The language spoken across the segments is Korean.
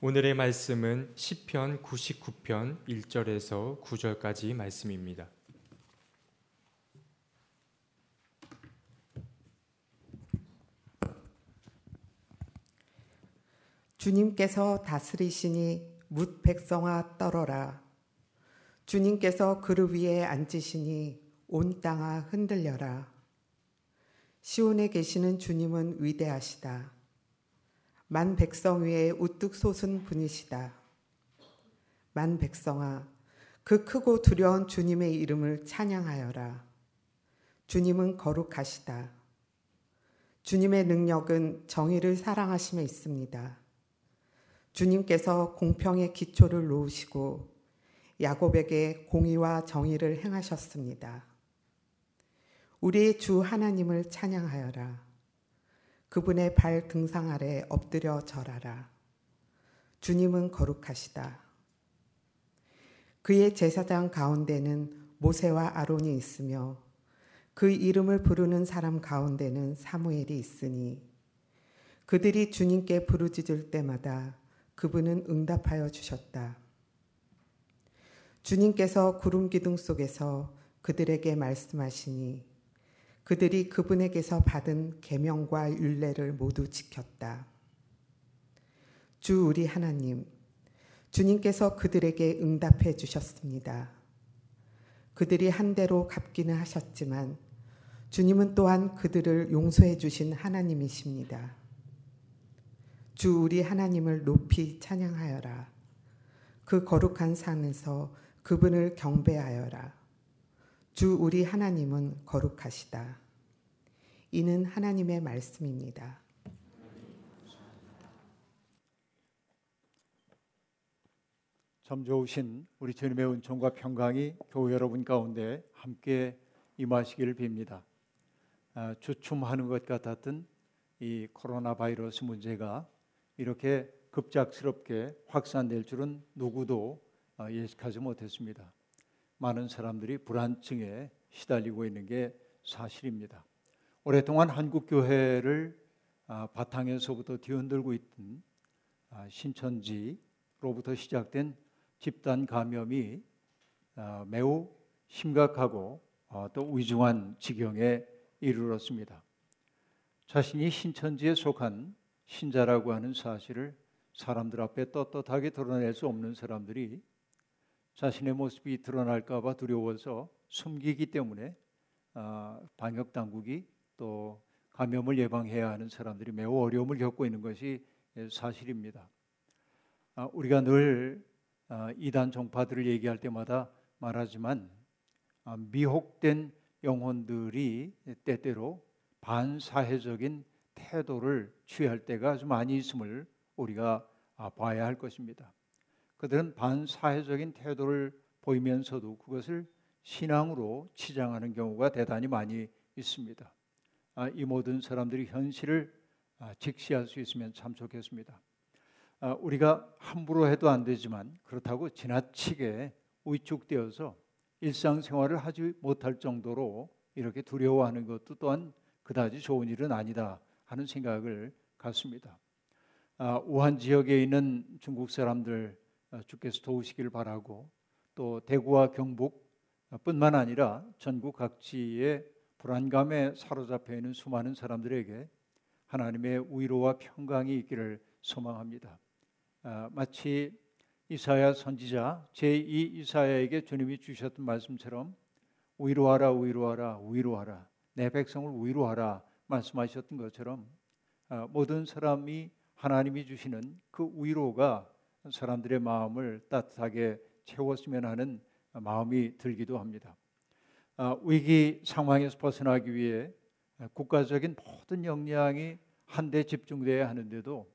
오늘의 말씀은 시편 99편 1절에서 9절까지 말씀입니다. 주님께서 다스리시니 뭇 백성아 떨어라. 주님께서 그릇 위에 앉으시니 온 땅아 흔들려라. 시온에 계시는 주님은 위대하시다. 만 백성 위에 우뚝 솟은 분이시다. 만 백성아, 그 크고 두려운 주님의 이름을 찬양하여라. 주님은 거룩하시다. 주님의 능력은 정의를 사랑하심에 있습니다. 주님께서 공평의 기초를 놓으시고 야곱에게 공의와 정의를 행하셨습니다. 우리의 주 하나님을 찬양하여라. 그분의 발 등상 아래 엎드려 절하라. 주님은 거룩하시다. 그의 제사장 가운데는 모세와 아론이 있으며 그 이름을 부르는 사람 가운데는 사무엘이 있으니 그들이 주님께 부르짖을 때마다 그분은 응답하여 주셨다. 주님께서 구름 기둥 속에서 그들에게 말씀하시니 그들이 그분에게서 받은 계명과 율례를 모두 지켰다. 주 우리 하나님, 주님께서 그들에게 응답해 주셨습니다. 그들이 한 대로 갚기는 하셨지만 주님은 또한 그들을 용서해 주신 하나님이십니다. 주 우리 하나님을 높이 찬양하여라. 그 거룩한 산에서 그분을 경배하여라. 주 우리 하나님은 거룩하시다. 이는 하나님의 말씀입니다. 참 좋으신 우리 주님의 은총과 평강이 교회 여러분 가운데 함께 임하시기를 빕니다. 아, 주춤하는 것 같았던 이 코로나 바이러스 문제가 이렇게 급작스럽게 확산될 줄은 누구도 아, 예측하지 못했습니다. 많은 사람들이 불안증에 시달리고 있는 게 사실입니다. 오랫동안 한국 교회를 아, 바탕에서부터 뒤흔들고 있던 아, 신천지로부터 시작된 집단 감염이 아, 매우 심각하고 또 위중한 지경에 이르렀습니다. 자신이 신천지에 속한 신자라고 하는 사실을 사람들 앞에 떳떳하게 드러낼 수 없는 사람들이 자신의 모습이 드러날까봐 두려워서 숨기기 때문에 아, 방역 당국이 또 감염을 예방해야 하는 사람들이 매우 어려움을 겪고 있는 것이 사실입니다. 아, 우리가 늘 아, 이단 종파들을 얘기할 때마다 말하지만 미혹된 영혼들이 때때로 반사회적인 태도를 취할 때가 아주 많이 있음을 우리가 봐야 할 것입니다. 그들은 반사회적인 태도를 보이면서도 그것을 신앙으로 치장하는 경우가 대단히 많이 있습니다. 아, 이 모든 사람들이 현실을 아, 직시할 수 있으면 참 좋겠습니다. 아, 우리가 함부로 해도 안 되지만 그렇다고 지나치게 위축되어서 일상생활을 하지 못할 정도로 이렇게 두려워하는 것도 또한 그다지 좋은 일은 아니다 하는 생각을 갖습니다. 우한 지역에 있는 중국 사람들 어, 주께서 도우시기를 바라고 또 대구와 경북뿐만 아니라 전국 각지의 불안감에 사로잡혀 있는 수많은 사람들에게 하나님의 위로와 평강이 있기를 소망합니다. 아, 마치 이사야 선지자 제2 이사야에게 주님이 주셨던 말씀처럼 위로하라 위로하라 위로하라 내 백성을 위로하라 말씀하셨던 것처럼 아, 모든 사람이 하나님이 주시는 그 위로가 사람들의 마음을 따뜻하게 채웠으면 하는 마음이 들기도 합니다. 아, 위기 상황에서 벗어나기 위해 국가적인 모든 역량이 한데 집중돼야 하는데도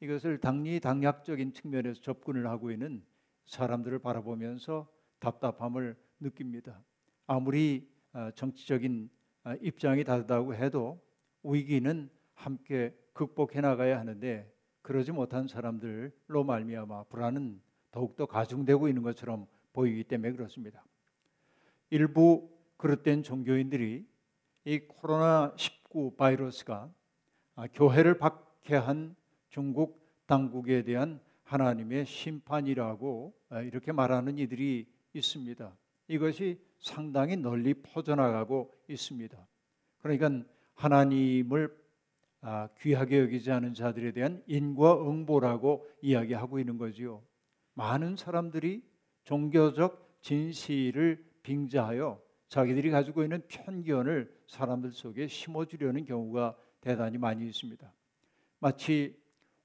이것을 당리 당략적인 측면에서 접근을 하고 있는 사람들을 바라보면서 답답함을 느낍니다. 아무리 아, 정치적인 아, 입장이 다르다고 해도 위기는 함께 극복해 나가야 하는데 그러지 못한 사람들로 말미암아 불안은 더욱더 가중되고 있는 것처럼 보이기 때문에 그렇습니다. 일부 그릇된 종교인들이 이 코로나 19 바이러스가 교회를 박해한 중국 당국에 대한 하나님의 심판이라고 아, 이렇게 말하는 이들이 있습니다. 이것이 상당히 널리 퍼져나가고 있습니다. 그러니까 하나님을 아, 귀하게 여기지 않은 자들에 대한 인과응보라고 이야기하고 있는 거지요. 많은 사람들이 종교적 진실을 빙자하여 자기들이 가지고 있는 편견을 사람들 속에 심어주려는 경우가 대단히 많이 있습니다. 마치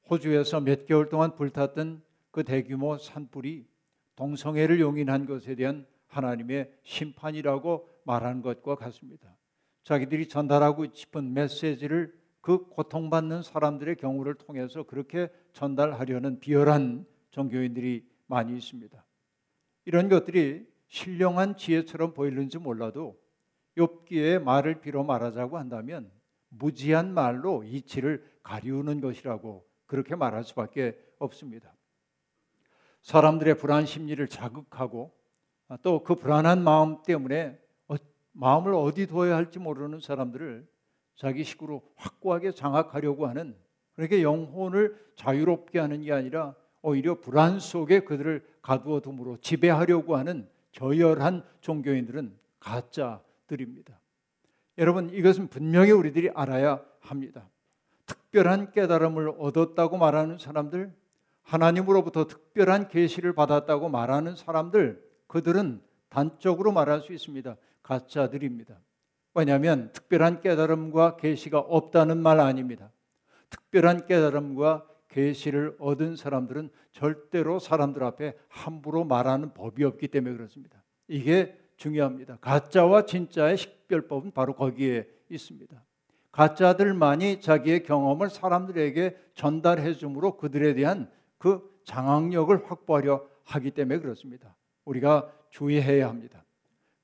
호주에서 몇 개월 동안 불탔던 그 대규모 산불이 동성애를 용인한 것에 대한 하나님의 심판이라고 말하는 것과 같습니다. 자기들이 전달하고 싶은 메시지를 그 고통받는 사람들의 경우를 통해서 그렇게 전달하려는 비열한 종교인들이 많이 있습니다. 이런 것들이 신령한 지혜처럼 보이는지 몰라도 욥기의 말을 빌어 말하자고 한다면 무지한 말로 이치를 가리우는 것이라고 그렇게 말할 수밖에 없습니다. 사람들의 불안 심리를 자극하고 또 그 불안한 마음 때문에 어, 마음을 어디 둬야 할지 모르는 사람들을 자기 식으로 확고하게 장악하려고 하는 그렇게 영혼을 자유롭게 하는 게 아니라 오히려 불안 속에 그들을 가두어 둠으로 지배하려고 하는 저열한 종교인들은 가짜들입니다. 여러분 이것은 분명히 우리들이 알아야 합니다. 특별한 깨달음을 얻었다고 말하는 사람들, 하나님으로부터 특별한 계시를 받았다고 말하는 사람들, 그들은 단적으로 말할 수 있습니다. 가짜들입니다. 왜냐하면 특별한 깨달음과 계시가 없다는 말 아닙니다. 특별한 깨달음과 계시를 얻은 사람들은 절대로 사람들 앞에 함부로 말하는 법이 없기 때문에 그렇습니다. 이게 중요합니다. 가짜와 진짜의 식별법은 바로 거기에 있습니다. 가짜들만이 자기의 경험을 사람들에게 전달해 주므로 그들에 대한 그 장악력을 확보하려 하기 때문에 그렇습니다. 우리가 주의해야 합니다.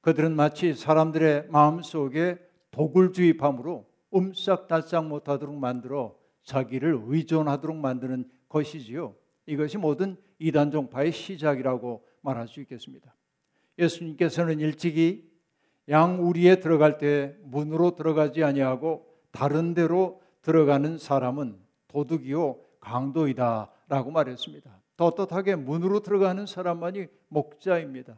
그들은 마치 사람들의 마음 속에 독을 주입함으로 음싹달싹 못하도록 만들어 자기를 의존하도록 만드는 것이지요. 이것이 모든 이단 종파의 시작이라고 말할 수 있겠습니다. 예수님께서는 일찍이 양 우리에 들어갈 때 문으로 들어가지 아니하고 다른 데로 들어가는 사람은 도둑이요 강도이다라고 말했습니다. 떳떳하게 문으로 들어가는 사람만이 목자입니다.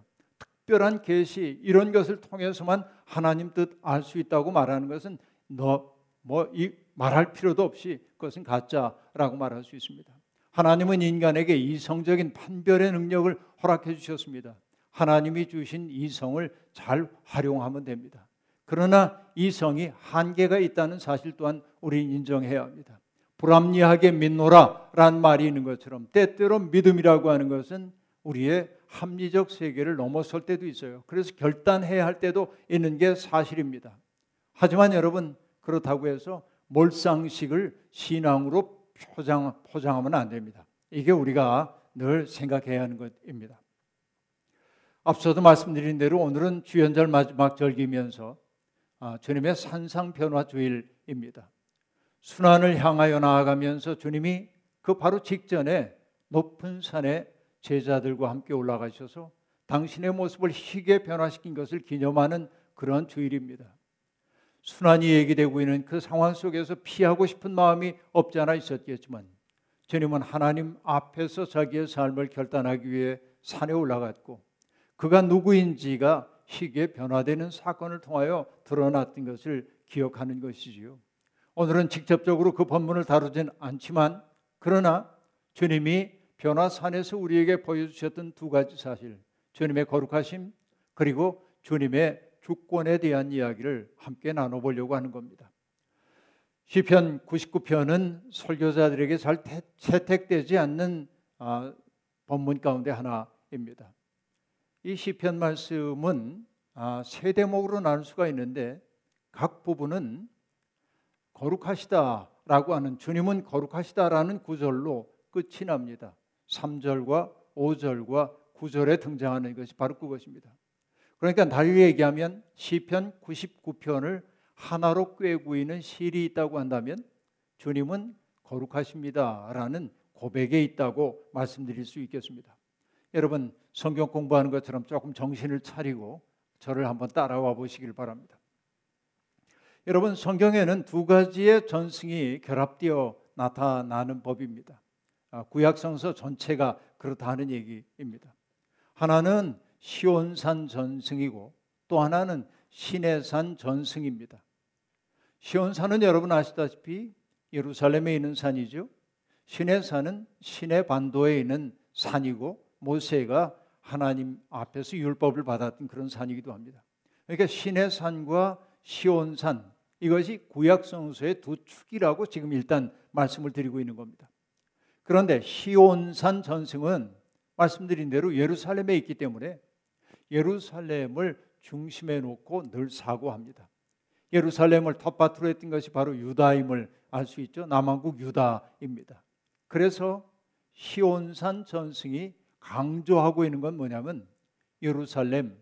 특별한 계시 이런 것을 통해서만 하나님 뜻 알 수 있다고 말하는 것은 너 뭐 이 말할 필요도 없이 그것은 가짜라고 말할 수 있습니다. 하나님은 인간에게 이성적인 판별의 능력을 허락해 주셨습니다. 하나님이 주신 이성을 잘 활용하면 됩니다. 그러나 이성이 한계가 있다는 사실 또한 우리는 인정해야 합니다. 불합리하게 믿노라란 말이 있는 것처럼 때때로 믿음이라고 하는 것은 우리의 합리적 세계를 넘어설 때도 있어요. 그래서 결단해야 할 때도 있는 게 사실입니다. 하지만 여러분 그렇다고 해서 몰상식을 신앙으로 포장, 포장하면 안 됩니다. 이게 우리가 늘 생각해야 하는 것입니다. 앞서도 말씀드린 대로 오늘은 주연절 마지막 절기면서 아, 주님의 산상 변화 주일입니다. 순환을 향하여 나아가면서 주님이 그 바로 직전에 높은 산에 제자들과 함께 올라가셔서 당신의 모습을 희게 변화시킨 것을 기념하는 그런 주일입니다. 순환이 얘기되고 있는 그 상황 속에서 피하고 싶은 마음이 없지 않아 있었겠지만 주님은 하나님 앞에서 자기의 삶을 결단하기 위해 산에 올라갔고 그가 누구인지가 희게 변화되는 사건을 통하여 드러났던 것을 기억하는 것이지요. 오늘은 직접적으로 그 본문을 다루진 않지만 그러나 주님이 변화산에서 우리에게 보여주셨던 두 가지 사실, 주님의 거룩하심 그리고 주님의 주권에 대한 이야기를 함께 나눠보려고 하는 겁니다. 시편 99편은 설교자들에게 잘 채택되지 않는 아, 본문 가운데 하나입니다. 이 시편 말씀은 아, 세 대목으로 나눌 수가 있는데 각 부분은 거룩하시다라고 하는 주님은 거룩하시다라는 구절로 끝이 납니다. 3절과 5절과 9절에 등장하는 것이 바로 그것입니다. 그러니까 달리 얘기하면 시편 99편을 하나로 꿰고 있는 실이 있다고 한다면 주님은 거룩하십니다라는 고백에 있다고 말씀드릴 수 있겠습니다. 여러분 성경 공부하는 것처럼 조금 정신을 차리고 저를 한번 따라와 보시길 바랍니다. 여러분 성경에는 두 가지의 전승이 결합되어 나타나는 법입니다. 아, 구약성서 전체가 그렇다는 얘기입니다. 하나는 시온산 전승이고 또 하나는 시내산 전승입니다. 시온산은 여러분 아시다시피 예루살렘에 있는 산이죠. 시내산은 시내 반도에 있는 산이고 모세가 하나님 앞에서 율법을 받았던 그런 산이기도 합니다. 그러니까 시내산과 시온산 이것이 구약 성서의 두 축이라고 지금 일단 말씀을 드리고 있는 겁니다. 그런데 시온산 전승은 말씀드린 대로 예루살렘에 있기 때문에 예루살렘을 중심에 놓고 늘 사고합니다. 예루살렘을 텃밭으로 했던 것이 바로 유다임을 알 수 있죠. 남한국 유다입니다. 그래서 시온산 전승이 강조하고 있는 건 뭐냐면 예루살렘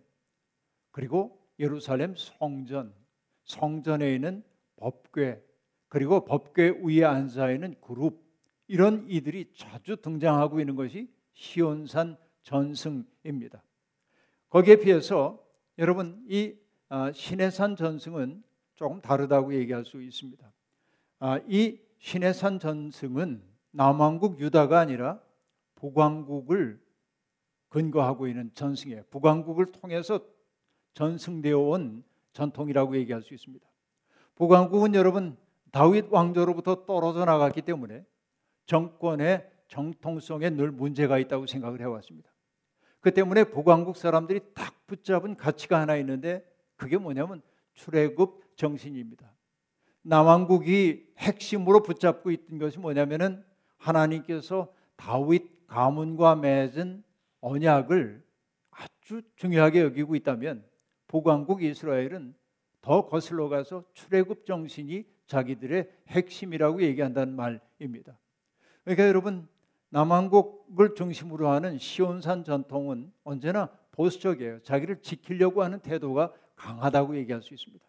그리고 예루살렘 성전, 성전에 있는 법궤 그리고 법궤 위에 앉아 있는 그룹 이런 이들이 자주 등장하고 있는 것이 시온산 전승입니다. 거기에 비해서 여러분 이 아, 신해산 전승은 조금 다르다고 얘기할 수 있습니다. 아, 이 신해산 전승은 남왕국 유다가 아니라 북왕국을 근거하고 있는 전승이에요. 북왕국을 통해서 전승되어 온 전통이라고 얘기할 수 있습니다. 북왕국은 여러분 다윗 왕조로부터 떨어져 나갔기 때문에 정권의 정통성에 늘 문제가 있다고 생각을 해왔습니다. 그 때문에 북왕국 사람들이 딱 붙잡은 가치가 하나 있는데 그게 뭐냐면 출애굽 정신입니다. 남왕국이 핵심으로 붙잡고 있던 것이 뭐냐면은 하나님께서 다윗 가문과 맺은 언약을 아주 중요하게 여기고 있다면 북왕국 이스라엘은 더 거슬러 가서 출애굽 정신이 자기들의 핵심이라고 얘기한다는 말입니다. 그러니까 여러분 남한국을 중심으로 하는 시온산 전통은 언제나 보수적이에요. 자기를 지키려고 하는 태도가 강하다고 얘기할 수 있습니다.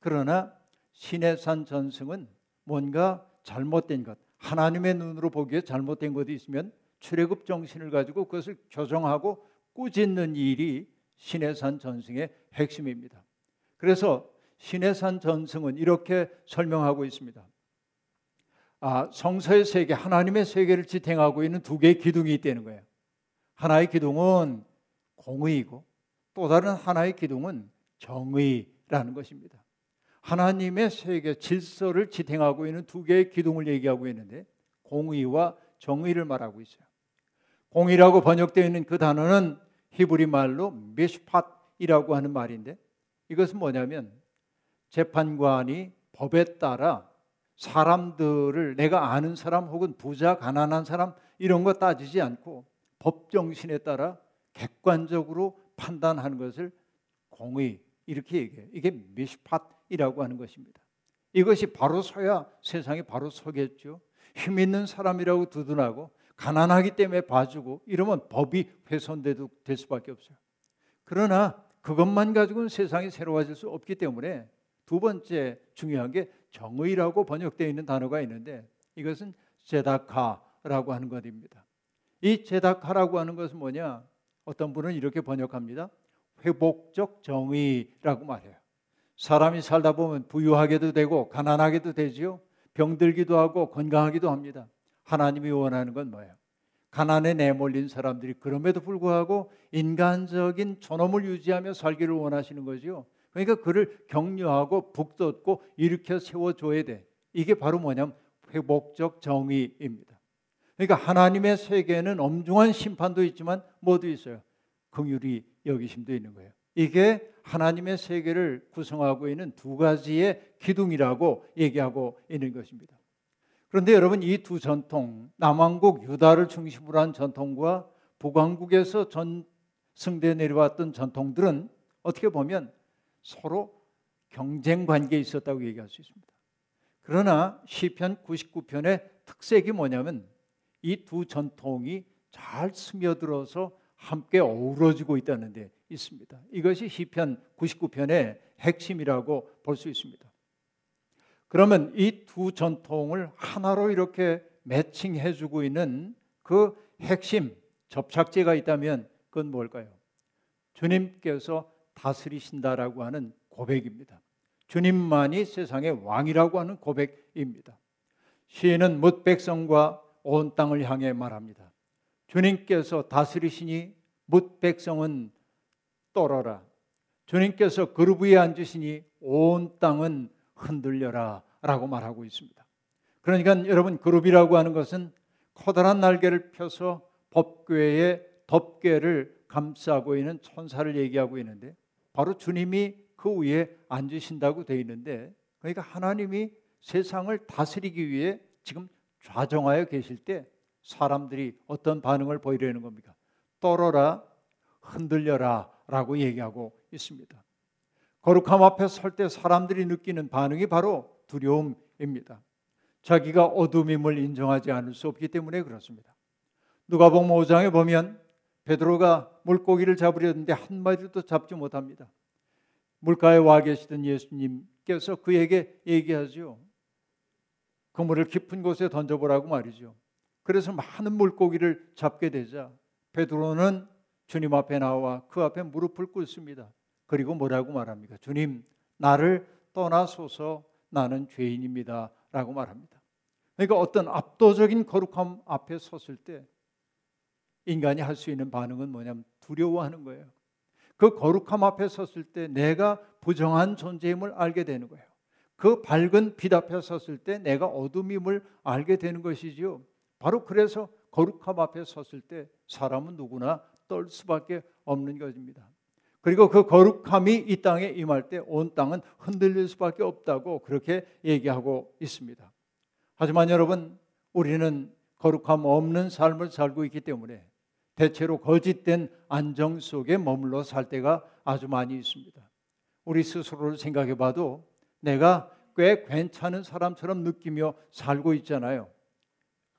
그러나 신해산 전승은 뭔가 잘못된 것, 하나님의 눈으로 보기에 잘못된 것이 있으면 출애굽 정신을 가지고 그것을 교정하고 꾸짖는 일이 신해산 전승의 핵심입니다. 그래서 신해산 전승은 이렇게 설명하고 있습니다. 아, 성서의 세계, 하나님의 세계를 지탱하고 있는 두 개의 기둥이 있다는 거예요. 하나의 기둥은 공의이고 또 다른 하나의 기둥은 정의라는 것입니다. 하나님의 세계 질서를 지탱하고 있는 두 개의 기둥을 얘기하고 있는데 공의와 정의를 말하고 있어요. 공의라고 번역되어 있는 그 단어는 히브리 말로 미슈팟이라고 하는 말인데 이것은 뭐냐면 재판관이 법에 따라 사람들을 내가 아는 사람 혹은 부자 가난한 사람 이런 거 따지지 않고 법 정신에 따라 객관적으로 판단하는 것을 공의 이렇게 얘기해요. 이게 미시팟이라고 하는 것입니다. 이것이 바로 서야 세상이 바로 서겠죠. 힘 있는 사람이라고 두둔하고 가난하기 때문에 봐주고 이러면 법이 훼손돼도 될 수밖에 없어요. 그러나 그것만 가지고는 세상이 새로워질 수 없기 때문에 두 번째 중요한 게 정의라고 번역되어 있는 단어가 있는데 이것은 제다카라고 하는 것입니다. 이 제다카라고 하는 것은 뭐냐? 어떤 분은 이렇게 번역합니다. 회복적 정의라고 말해요. 사람이 살다 보면 부유하게도 되고 가난하게도 되지요. 병들기도 하고 건강하기도 합니다. 하나님이 원하는 건 뭐예요? 가난에 내몰린 사람들이 그럼에도 불구하고 인간적인 존엄을 유지하며 살기를 원하시는 거지요. 그러니까 그를 격려하고 북돋고 일으켜 세워줘야 돼. 이게 바로 뭐냐면 회복적 정의입니다. 그러니까 하나님의 세계는 엄중한 심판도 있지만 뭐도 있어요? 긍휼이 여기심도 있는 거예요. 이게 하나님의 세계를 구성하고 있는 두 가지의 기둥이라고 얘기하고 있는 것입니다. 그런데 여러분 이 두 전통 남왕국 유다를 중심으로 한 전통과 북왕국에서 전승대 내려왔던 전통들은 어떻게 보면 서로 경쟁 관계에 있었다고 얘기할 수 있습니다. 그러나 시편 99편의 특색이 뭐냐면 이 두 전통이 잘 스며들어서 함께 어우러지고 있다는 데 있습니다. 이것이 시편 99편의 핵심이라고 볼 수 있습니다. 그러면 이 두 전통을 하나로 이렇게 매칭해 주고 있는 그 핵심 접착제가 있다면 그건 뭘까요? 주님께서 다스리신다라고 하는 고백입니다. 주님만이 세상의 왕이라고 하는 고백입니다. 시인은 뭇 백성과 온 땅을 향해 말합니다. 주님께서 다스리시니 뭇 백성은 떨어라. 주님께서 그룹 위에 앉으시니 온 땅은 흔들려라 라고 말하고 있습니다. 그러니까 여러분 그룹이라고 하는 것은 커다란 날개를 펴서 법궤의 덮개를 감싸고 있는 천사를 얘기하고 있는데 바로 주님이 그 위에 앉으신다고 되어 있는데 그러니까 하나님이 세상을 다스리기 위해 지금 좌정하여 계실 때 사람들이 어떤 반응을 보이려는 겁니까? 떨어라, 흔들려라 라고 얘기하고 있습니다. 거룩함 앞에 설 때 사람들이 느끼는 반응이 바로 두려움입니다. 자기가 어둠임을 인정하지 않을 수 없기 때문에 그렇습니다. 누가복음 5장에 보면 베드로가 물고기를 잡으려는데 한 마리도 잡지 못합니다. 물가에 와 계시던 예수님께서 그에게 얘기하죠. 그물을 깊은 곳에 던져보라고 말이죠. 그래서 많은 물고기를 잡게 되자 베드로는 주님 앞에 나와 그 앞에 무릎을 꿇습니다. 그리고 뭐라고 말합니까? 주님, 나를 떠나소서 나는 죄인입니다. 라고 말합니다. 그러니까 어떤 압도적인 거룩함 앞에 섰을 때 인간이 할 수 있는 반응은 뭐냐면 두려워하는 거예요. 그 거룩함 앞에 섰을 때 내가 부정한 존재임을 알게 되는 거예요. 그 밝은 빛 앞에 섰을 때 내가 어둠임을 알게 되는 것이지요. 바로 그래서 거룩함 앞에 섰을 때 사람은 누구나 떨 수밖에 없는 것입니다. 그리고 그 거룩함이 이 땅에 임할 때 온 땅은 흔들릴 수밖에 없다고 그렇게 얘기하고 있습니다. 하지만 여러분, 우리는 거룩함 없는 삶을 살고 있기 때문에 대체로 거짓된 안정 속에 머물러 살 때가 아주 많이 있습니다. 우리 스스로를 생각해 봐도 내가 꽤 괜찮은 사람처럼 느끼며 살고 있잖아요.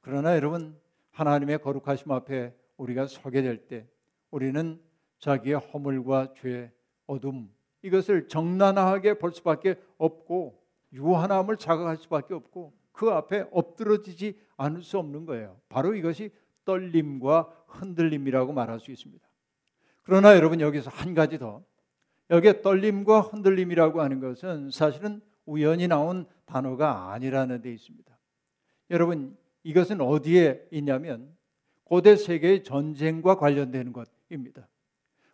그러나 여러분, 하나님의 거룩하심 앞에 우리가 서게 될 때 우리는 자기의 허물과 죄, 어둠 이것을 정난하게 볼 수밖에 없고 유한함을 자각할 수밖에 없고 그 앞에 엎드러지지 않을 수 없는 거예요. 바로 이것이 떨림과 흔들림이라고 말할 수 있습니다. 그러나 여러분 여기서 한 가지 더 여기에 떨림과 흔들림이라고 하는 것은 사실은 우연히 나온 단어가 아니라는 데 있습니다. 여러분 이것은 어디에 있냐면 고대 세계의 전쟁과 관련되는 것입니다.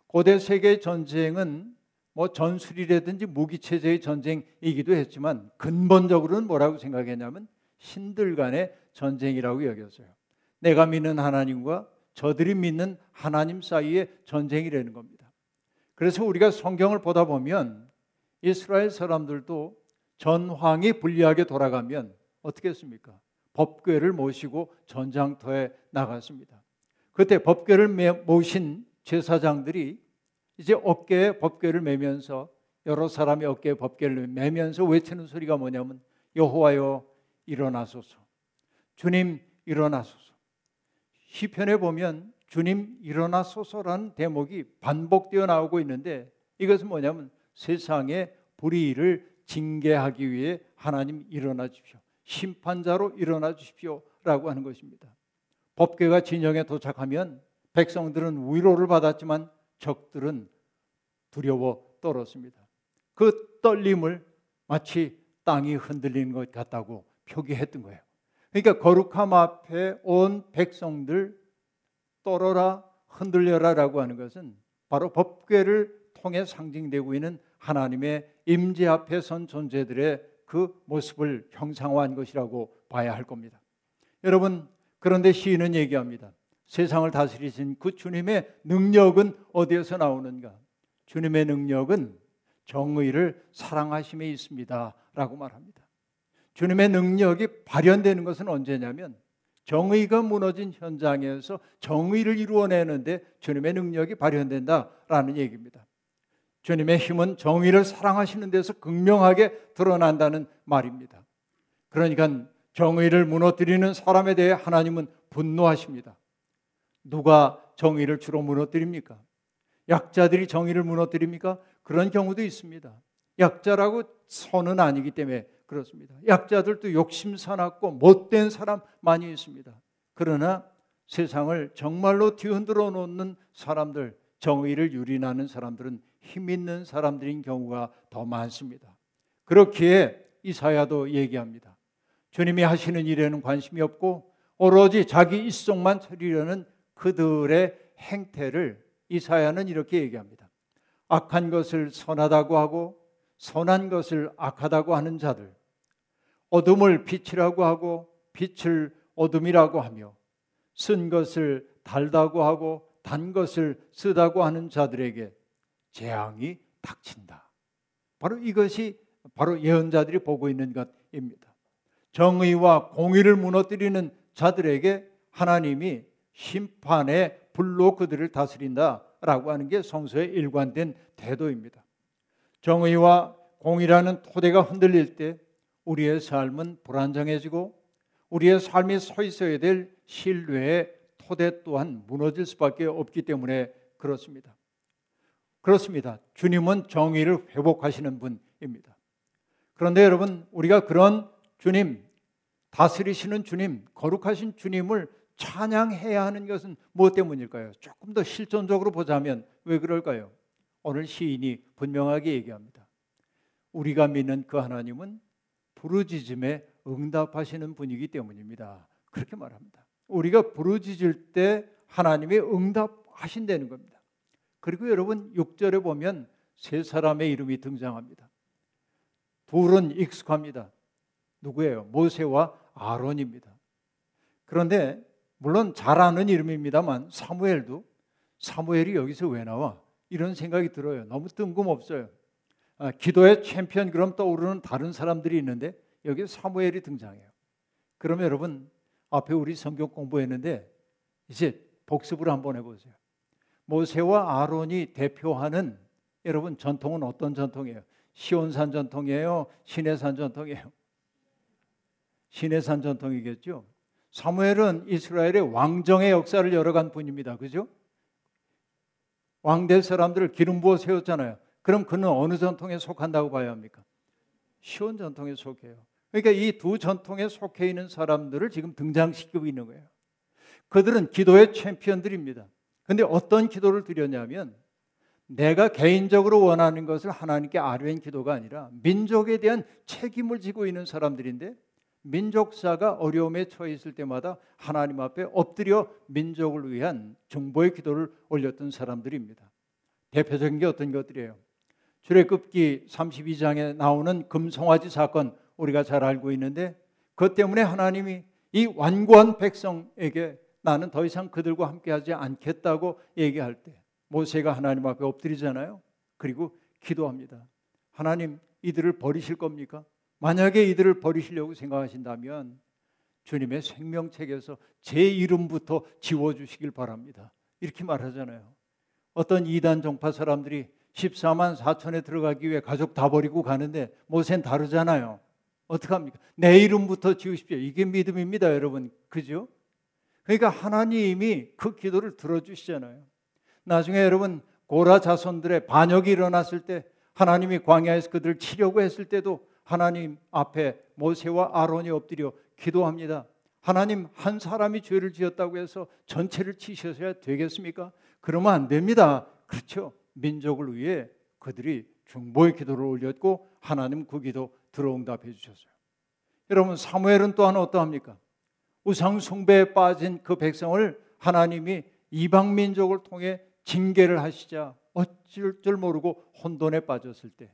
고대 세계 전쟁은 뭐 전술이라든지 무기 체제의 전쟁이기도 했지만 근본적으로는 뭐라고 생각했냐면 신들 간의 전쟁이라고 여겼어요. 내가 믿는 하나님과 저들이 믿는 하나님 사이의 전쟁이라는 겁니다. 그래서 우리가 성경을 보다 보면 이스라엘 사람들도 전황이 불리하게 돌아가면 어떻게 했습니까? 법궤를 모시고 전장터에 나갔습니다. 그때 법궤를 모신 제사장들이 이제 어깨에 법궤를 매면서 여러 사람이 어깨에 법궤를 매면서 외치는 소리가 뭐냐면 여호와여 일어나소서. 주님 일어나소서. 시편에 보면 주님 일어나소서라는 대목이 반복되어 나오고 있는데 이것은 뭐냐면 세상의 불의를 징계하기 위해 하나님 일어나 주십시오. 심판자로 일어나 주십시오라고 하는 것입니다. 법궤가 진영에 도착하면 백성들은 위로를 받았지만 적들은 두려워 떨었습니다. 그 떨림을 마치 땅이 흔들리는 것 같다고 표기했던 거예요. 그러니까 거룩함 앞에 온 백성들 떨어라 흔들려라라고 하는 것은 바로 법궤를 통해 상징되고 있는 하나님의 임재 앞에 선 존재들의 그 모습을 형상화한 것이라고 봐야 할 겁니다. 여러분 그런데 시인은 얘기합니다. 세상을 다스리신 그 주님의 능력은 어디에서 나오는가? 주님의 능력은 정의를 사랑하심에 있습니다라고 말합니다. 주님의 능력이 발현되는 것은 언제냐면 정의가 무너진 현장에서 정의를 이루어내는데 주님의 능력이 발현된다라는 얘기입니다. 주님의 힘은 정의를 사랑하시는 데서 극명하게 드러난다는 말입니다. 그러니까 정의를 무너뜨리는 사람에 대해 하나님은 분노하십니다. 누가 정의를 주로 무너뜨립니까? 약자들이 정의를 무너뜨립니까? 그런 경우도 있습니다. 약자라고 선은 아니기 때문에 그렇습니다. 약자들도 욕심 사납고 못된 사람 많이 있습니다. 그러나 세상을 정말로 뒤흔들어 놓는 사람들, 정의를 유린하는 사람들은 힘 있는 사람들인 경우가 더 많습니다. 그렇기에 이사야도 얘기합니다. 주님이 하시는 일에는 관심이 없고 오로지 자기 입속만 차리려는 그들의 행태를 이사야는 이렇게 얘기합니다. 악한 것을 선하다고 하고 선한 것을 악하다고 하는 자들, 어둠을 빛이라고 하고 빛을 어둠이라고 하며 쓴 것을 달다고 하고 단 것을 쓰다고 하는 자들에게 재앙이 닥친다. 바로 이것이 바로 예언자들이 보고 있는 것입니다. 정의와 공의를 무너뜨리는 자들에게 하나님이 심판의 불로 그들을 다스린다라고 하는 게 성서의 일관된 태도입니다. 정의와 공의라는 토대가 흔들릴 때 우리의 삶은 불안정해지고 우리의 삶이 서 있어야 될 신뢰의 토대 또한 무너질 수밖에 없기 때문에 그렇습니다. 그렇습니다. 주님은 정의를 회복하시는 분입니다. 그런데 여러분, 우리가 그런 주님, 다스리시는 주님, 거룩하신 주님을 찬양해야 하는 것은 무엇 때문일까요? 조금 더 실존적으로 보자면 왜 그럴까요? 오늘 시인이 분명하게 얘기합니다. 우리가 믿는 그 하나님은 부르짖음에 응답하시는 분이기 때문입니다. 그렇게 말합니다. 우리가 부르짖을 때 하나님이 응답하신다는 겁니다. 그리고 여러분 6절에 보면 세 사람의 이름이 등장합니다. 둘은 익숙합니다. 누구예요? 모세와 아론입니다. 그런데 물론 잘 아는 이름입니다만 사무엘도 사무엘이 여기서 왜 나와? 이런 생각이 들어요. 너무 뜬금없어요. 아, 기도의 챔피언 그럼 떠오르는 다른 사람들이 있는데 여기 사무엘이 등장해요. 그러면 여러분 앞에 우리 성경 공부했는데 이제 복습을 한번 해보세요. 모세와 아론이 대표하는 여러분 전통은 어떤 전통이에요? 시온산 전통이에요? 시내산 전통이에요? 시내산 전통이겠죠. 사무엘은 이스라엘의 왕정의 역사를 열어간 분입니다. 그죠? 왕 될 사람들을 기름 부어 세웠잖아요. 그럼 그는 어느 전통에 속한다고 봐야 합니까? 시온 전통에 속해요. 그러니까 이 두 전통에 속해 있는 사람들을 지금 등장시키고 있는 거예요. 그들은 기도의 챔피언들입니다. 근데 어떤 기도를 드렸냐면 내가 개인적으로 원하는 것을 하나님께 아뢰는 기도가 아니라 민족에 대한 책임을 지고 있는 사람들인데 민족사가 어려움에 처해 있을 때마다 하나님 앞에 엎드려 민족을 위한 정보의 기도를 올렸던 사람들입니다. 대표적인 게 어떤 것들이에요? 출애굽기 32장에 나오는 금송아지 사건 우리가 잘 알고 있는데 그것 때문에 하나님이 이 완고한 백성에게 나는 더 이상 그들과 함께하지 않겠다고 얘기할 때 모세가 하나님 앞에 엎드리잖아요. 그리고 기도합니다. 하나님 이들을 버리실 겁니까? 만약에 이들을 버리시려고 생각하신다면 주님의 생명책에서 제 이름부터 지워 주시길 바랍니다. 이렇게 말하잖아요. 어떤 이단 종파 사람들이 14만 4천에 들어가기 위해 가족 다 버리고 가는데 모세는 다르잖아요. 어떡합니까? 내 이름부터 지우십시오. 이게 믿음입니다, 여러분. 그죠? 그러니까 하나님이 그 기도를 들어주시잖아요. 나중에 여러분 고라 자손들의 반역이 일어났을 때 하나님이 광야에서 그들을 치려고 했을 때도 하나님 앞에 모세와 아론이 엎드려 기도합니다. 하나님 한 사람이 죄를 지었다고 해서 전체를 치셔야 되겠습니까? 그러면 안 됩니다. 그렇죠. 민족을 위해 그들이 중보의 기도를 올렸고 하나님 그 기도 들어응답해 주셨어요. 여러분 사무엘은 또한 어떠합니까? 우상 숭배에 빠진 그 백성을 하나님이 이방 민족을 통해 징계를 하시자 어쩔 줄 모르고 혼돈에 빠졌을 때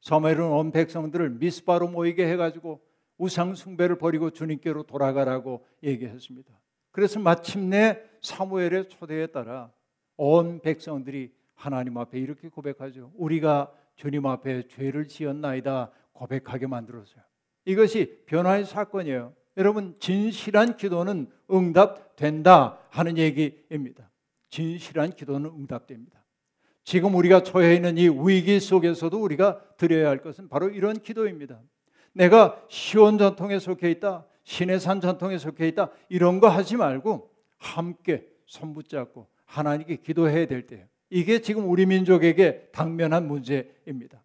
사무엘은 온 백성들을 미스바로 모이게 해가지고 우상 숭배를 버리고 주님께로 돌아가라고 얘기했습니다. 그래서 마침내 사무엘의 초대에 따라 온 백성들이 하나님 앞에 이렇게 고백하죠. 우리가 주님 앞에 죄를 지었나이다 고백하게 만들었어요. 이것이 변화의 사건이에요. 여러분 진실한 기도는 응답된다 하는 얘기입니다. 진실한 기도는 응답됩니다. 지금 우리가 처해 있는 이 위기 속에서도 우리가 드려야 할 것은 바로 이런 기도입니다. 내가 시온 전통에 속해 있다, 신해산 전통에 속해 있다 이런 거 하지 말고 함께 손 붙잡고 하나님께 기도해야 될 때예요. 이게 지금 우리 민족에게 당면한 문제입니다.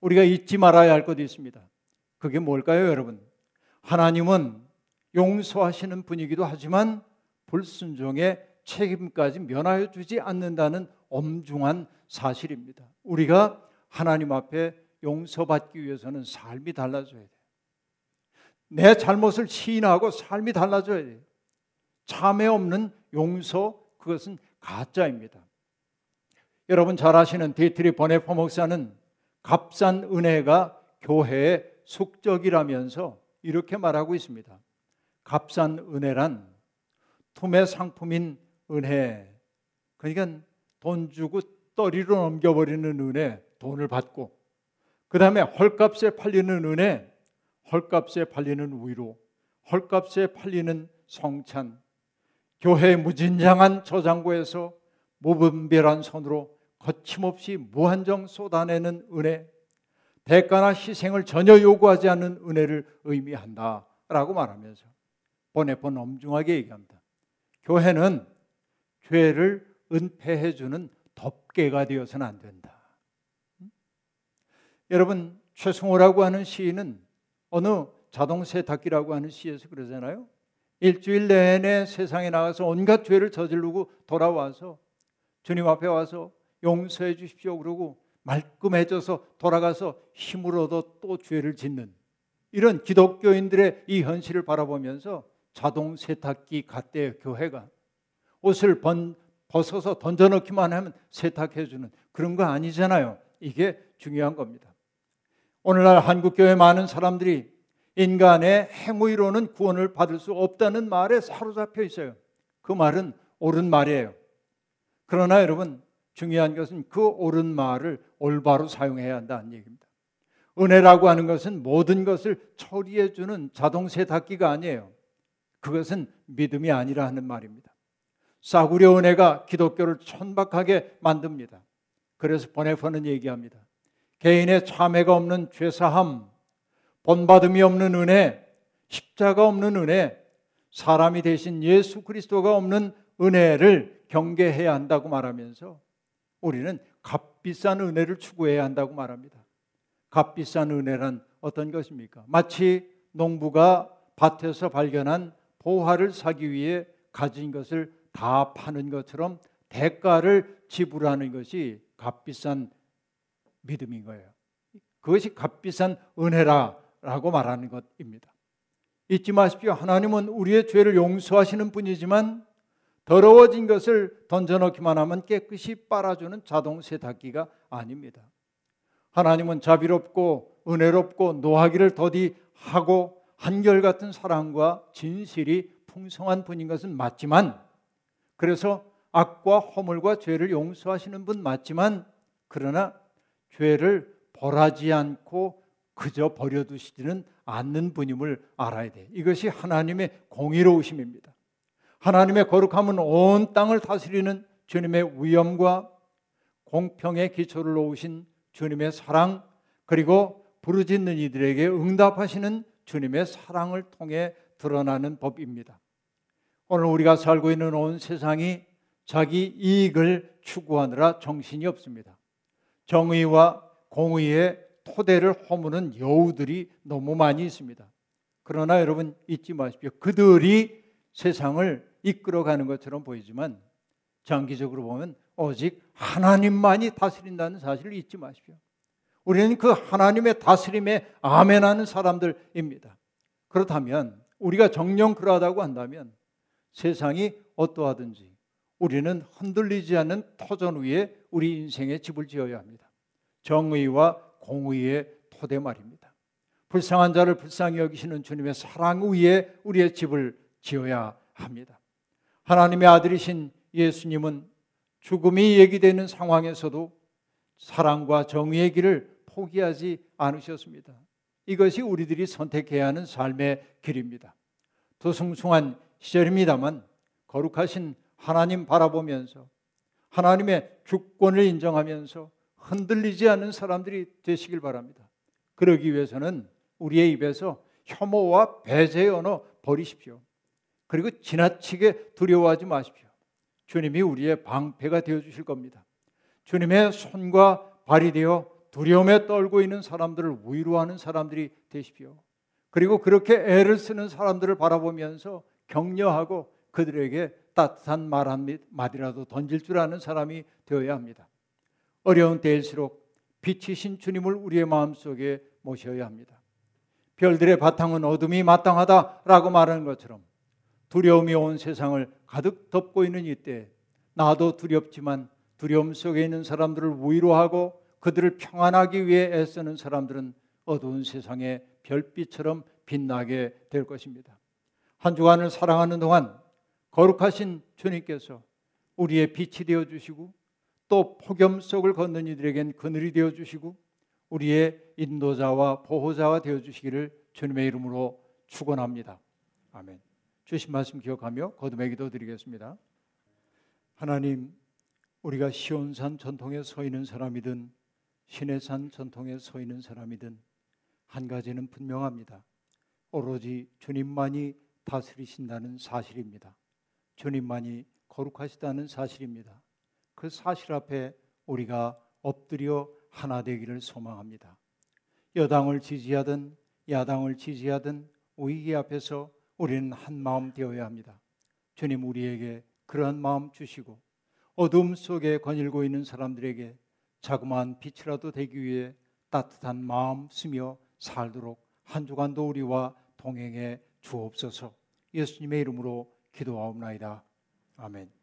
우리가 잊지 말아야 할 것이 있습니다. 그게 뭘까요, 여러분? 하나님은 용서하시는 분이기도 하지만 불순종의 책임까지 면하여 주지 않는다는 엄중한 사실입니다. 우리가 하나님 앞에 용서받기 위해서는 삶이 달라져야 돼요. 내 잘못을 시인하고 삶이 달라져야 돼요. 참회 없는 용서 그것은 가짜입니다. 여러분 잘 아시는 디트리히 본회퍼 목사는 값싼 은혜가 교회의 숙적이라면서 이렇게 말하고 있습니다. 값싼 은혜란 투매 상품인 은혜. 그러니까 돈 주고 떨이로 넘겨버리는 은혜, 돈을 받고 그 다음에 헐값에 팔리는 은혜, 헐값에 팔리는 위로, 헐값에 팔리는 성찬, 교회 무진장한 저장고에서 무분별한 손으로 거침없이 무한정 쏟아내는 은혜, 대가나 희생을 전혀 요구하지 않는 은혜를 의미한다 라고 말하면서 보내번 엄중하게 얘기합니다. 교회는 죄를 은폐해 주는 덮개가 되어서는 안 된다. 여러분 최승호라고 하는 시인은 어느 자동 세탁기라고 하는 시에서 그러잖아요. 일주일 내내 세상에 나가서 온갖 죄를 저지르고 돌아와서 주님 앞에 와서 용서해 주십시오 그러고 말끔해져서 돌아가서 힘을 얻어 또 죄를 짓는 이런 기독교인들의 이 현실을 바라보면서 자동 세탁기 같대요 교회가 옷을 번, 벗어서 던져넣기만 하면 세탁해주는 그런 거 아니잖아요. 이게 중요한 겁니다. 오늘날 한국교회 많은 사람들이 인간의 행위로는 구원을 받을 수 없다는 말에 사로잡혀 있어요. 그 말은 옳은 말이에요. 그러나 여러분 중요한 것은 그 옳은 말을 올바로 사용해야 한다는 얘기입니다. 은혜라고 하는 것은 모든 것을 처리해 주는 자동 세탁기가 아니에요. 그것은 믿음이 아니라 하는 말입니다. 싸구려 은혜가 기독교를 천박하게 만듭니다. 그래서 보네퍼는 얘기합니다. 개인의 참회가 없는 죄사함, 본받음이 없는 은혜, 십자가 없는 은혜, 사람이 대신 예수 그리스도가 없는 은혜를 경계해야 한다고 말하면서 우리는 값비싼 은혜를 추구해야 한다고 말합니다. 값비싼 은혜란 어떤 것입니까? 마치 농부가 밭에서 발견한 보화를 사기 위해 가진 것을 다 파는 것처럼 대가를 지불하는 것이 값비싼 믿음인 거예요. 그것이 값비싼 은혜라라고 말하는 것입니다. 잊지 마십시오. 하나님은 우리의 죄를 용서하시는 분이지만 더러워진 것을 던져넣기만 하면 깨끗이 빨아주는 자동 세탁기가 아닙니다. 하나님은 자비롭고 은혜롭고 노하기를 더디하고 한결같은 사랑과 진실이 풍성한 분인 것은 맞지만 그래서 악과 허물과 죄를 용서하시는 분 맞지만 그러나 죄를 벌하지 않고 그저 버려두시지는 않는 분임을 알아야 돼. 이것이 하나님의 공의로우심입니다. 하나님의 거룩함은 온 땅을 다스리는 주님의 위엄과 공평의 기초를 놓으신 주님의 사랑 그리고 부르짖는 이들에게 응답하시는 주님의 사랑을 통해 드러나는 법입니다. 오늘 우리가 살고 있는 온 세상이 자기 이익을 추구하느라 정신이 없습니다. 정의와 공의의 토대를 허무는 여우들이 너무 많이 있습니다. 그러나 여러분 잊지 마십시오. 그들이 세상을 이끌어가는 것처럼 보이지만 장기적으로 보면 오직 하나님만이 다스린다는 사실을 잊지 마십시오. 우리는 그 하나님의 다스림에 아멘하는 사람들입니다. 그렇다면 우리가 정령 그러하다고 한다면 세상이 어떠하든지 우리는 흔들리지 않는 터전 위에 우리 인생의 집을 지어야 합니다. 정의와 공의의 토대 말입니다. 불쌍한 자를 불쌍히 여기시는 주님의 사랑 위에 우리의 집을 지어야 합니다. 하나님의 아들이신 예수님은 죽음이 얘기되는 상황에서도 사랑과 정의의 길을 포기하지 않으셨습니다. 이것이 우리들이 선택해야 하는 삶의 길입니다. 도숭숭한 시절입니다만 거룩하신 하나님 바라보면서 하나님의 주권을 인정하면서 흔들리지 않는 사람들이 되시길 바랍니다. 그러기 위해서는 우리의 입에서 혐오와 배제의 언어 버리십시오. 그리고 지나치게 두려워하지 마십시오. 주님이 우리의 방패가 되어 주실 겁니다. 주님의 손과 발이 되어 두려움에 떨고 있는 사람들을 위로하는 사람들이 되십시오. 그리고 그렇게 애를 쓰는 사람들을 바라보면서 격려하고 그들에게 따뜻한 말 한마디라도 던질 줄 아는 사람이 되어야 합니다. 어려운 때일수록 빛이신 주님을 우리의 마음속에 모셔야 합니다. 별들의 바탕은 어둠이 마땅하다라고 말하는 것처럼 두려움이 온 세상을 가득 덮고 있는 이때 나도 두렵지만 두려움 속에 있는 사람들을 위로하고 그들을 평안하기 위해 애쓰는 사람들은 어두운 세상의 별빛처럼 빛나게 될 것입니다. 한 주간을 사랑하는 동안 거룩하신 주님께서 우리의 빛이 되어 주시고 또 폭염 속을 걷는 이들에겐 그늘이 되어 주시고 우리의 인도자와 보호자가 되어 주시기를 주님의 이름으로 축원합니다. 아멘. 주신 말씀 기억하며 거듭의 기도 드리겠습니다. 하나님, 우리가 시온산 전통에 서 있는 사람이든 시내산 전통에 서 있는 사람이든 한 가지는 분명합니다. 오로지 주님만이 다스리신다는 사실입니다. 주님만이 거룩하시다는 사실입니다. 그 사실 앞에 우리가 엎드려 하나 되기를 소망합니다. 여당을 지지하든 야당을 지지하든 위기 앞에서 우리는 한 마음 되어야 합니다. 주님 우리에게 그러한 마음 주시고 어둠 속에 거닐고 있는 사람들에게 자그마한 빛이라도 되기 위해 따뜻한 마음 쓰며 살도록 한 주간도 우리와 동행해 주옵소서. 예수님의 이름으로 기도하옵나이다. 아멘.